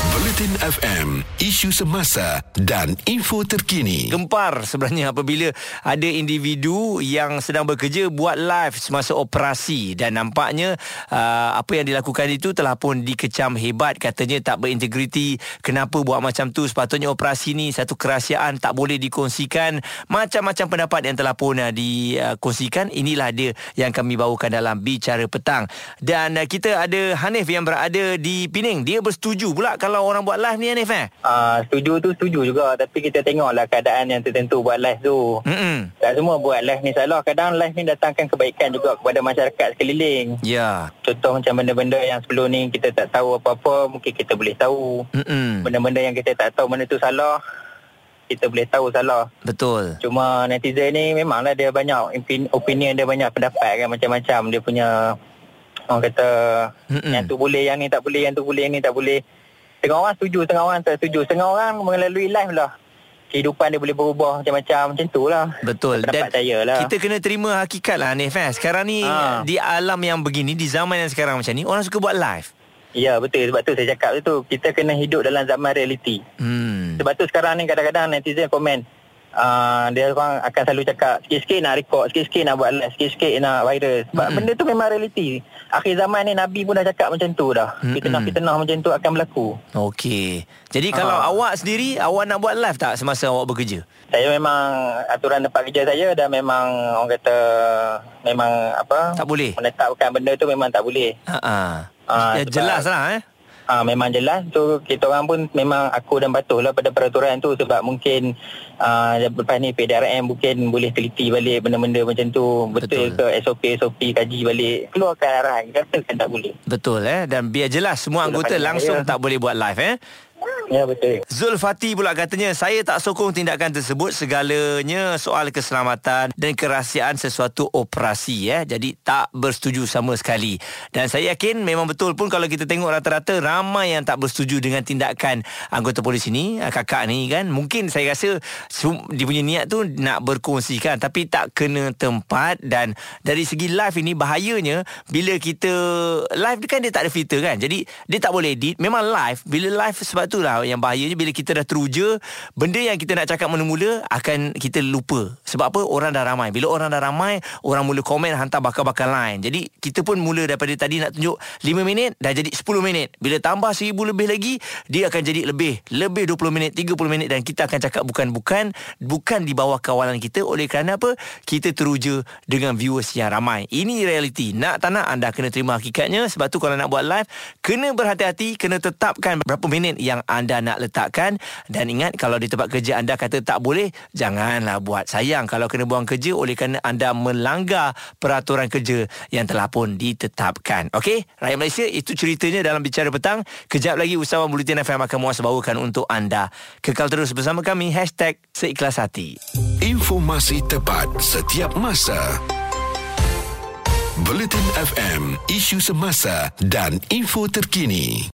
Bulletin FM, isu semasa dan info terkini. Gempar sebenarnya apabila ada individu yang sedang bekerja buat live semasa operasi dan nampaknya uh, apa yang dilakukan itu telah pun dikecam hebat. Katanya tak berintegriti kenapa buat macam tu. Sepatutnya operasi ni satu kerahsiaan tak boleh dikongsikan. Macam-macam pendapat yang telah pun uh, dikongsikan inilah dia yang kami bawakan dalam bicara petang. Dan uh, kita ada Hanif yang berada di Pening dia bersetuju pula kalau kalau orang buat live ni Hanif eh? Uh, setuju tu setuju juga Tapi kita tengoklah keadaan yang tertentu buat live tu Mm-mm. Tak semua buat live ni salah Kadang live ni datangkan kebaikan juga kepada masyarakat sekeliling Ya yeah. Contoh macam benda-benda yang sebelum ni kita tak tahu apa-apa Mungkin kita boleh tahu Mm-mm. Benda-benda yang kita tak tahu mana tu salah kita boleh tahu salah. Betul. Cuma netizen ni memanglah dia banyak opinion dia banyak pendapat kan macam-macam dia punya orang kata Mm-mm. yang tu boleh yang ni tak boleh yang tu boleh yang ni tak boleh. Setengah orang setuju, setengah orang tak setuju. Setengah orang melalui live lah. Kehidupan dia boleh berubah macam-macam. Macam tu lah. Betul. Dan saya lah. kita kena terima hakikat lah Hanif. Eh. Sekarang ni ha. di alam yang begini, di zaman yang sekarang macam ni, orang suka buat live. Ya betul sebab tu saya cakap tu kita kena hidup dalam zaman realiti. Hmm. Sebab tu sekarang ni kadang-kadang netizen komen uh, dia orang akan selalu cakap sikit-sikit nak record, sikit-sikit nak buat live, sikit-sikit nak viral. Sebab mm-hmm. benda tu memang realiti. Akhir zaman ni Nabi pun dah cakap macam tu dah. Mm-hmm. Fitnah-fitnah macam tu akan berlaku. Okey. Jadi uh. kalau awak sendiri, awak nak buat live tak semasa awak bekerja? Saya memang aturan tempat kerja saya dah memang orang kata memang apa? Tak boleh. Menetapkan benda tu memang tak boleh. Ha ah. Uh, ya, jelas lah eh. Ha, memang jelas. Tu kita orang pun memang aku dan batuh lah pada peraturan tu sebab mungkin uh, lepas ni PDRM mungkin boleh teliti balik benda-benda macam tu. Betul, betul. ke SOP SOP kaji balik. Keluarkan arahan katakan tak boleh. Betul eh? Dan biar jelas semua anggota langsung ya. tak boleh buat live eh Ya betul. Zulfati pula katanya saya tak sokong tindakan tersebut segalanya soal keselamatan dan kerahsiaan sesuatu operasi ya. Jadi tak bersetuju sama sekali. Dan saya yakin memang betul pun kalau kita tengok rata-rata ramai yang tak bersetuju dengan tindakan anggota polis ini, kakak ni kan. Mungkin saya rasa dia punya niat tu nak berkongsikan tapi tak kena tempat dan dari segi live ini bahayanya bila kita live kan dia tak ada filter kan. Jadi dia tak boleh edit. Memang live bila live sebab itulah yang bahayanya bila kita dah teruja benda yang kita nak cakap mula-mula akan kita lupa sebab apa? Orang dah ramai. Bila orang dah ramai orang mula komen hantar bakal-bakal lain. Jadi kita pun mula daripada tadi nak tunjuk 5 minit dah jadi 10 minit. Bila tambah 1000 lebih lagi dia akan jadi lebih. Lebih 20 minit 30 minit dan kita akan cakap bukan-bukan bukan di bawah kawalan kita. Oleh kerana apa? Kita teruja dengan viewers yang ramai. Ini realiti. Nak tak nak anda kena terima hakikatnya. Sebab tu kalau nak buat live kena berhati-hati kena tetapkan berapa minit yang anda nak letakkan. Dan ingat kalau di tempat kerja anda kata tak boleh janganlah buat. Sayang kalau kena buang kerja oleh kerana anda melanggar peraturan kerja yang telah pun ditetapkan. Okey? Rakyat Malaysia itu ceritanya dalam bicara petang. Kejap lagi usahawan Bulletin FM akan muas bawakan untuk anda. Kekal terus bersama kami hashtag seikhlas hati informasi tepat setiap masa. Bulletin FM, isu semasa dan info terkini.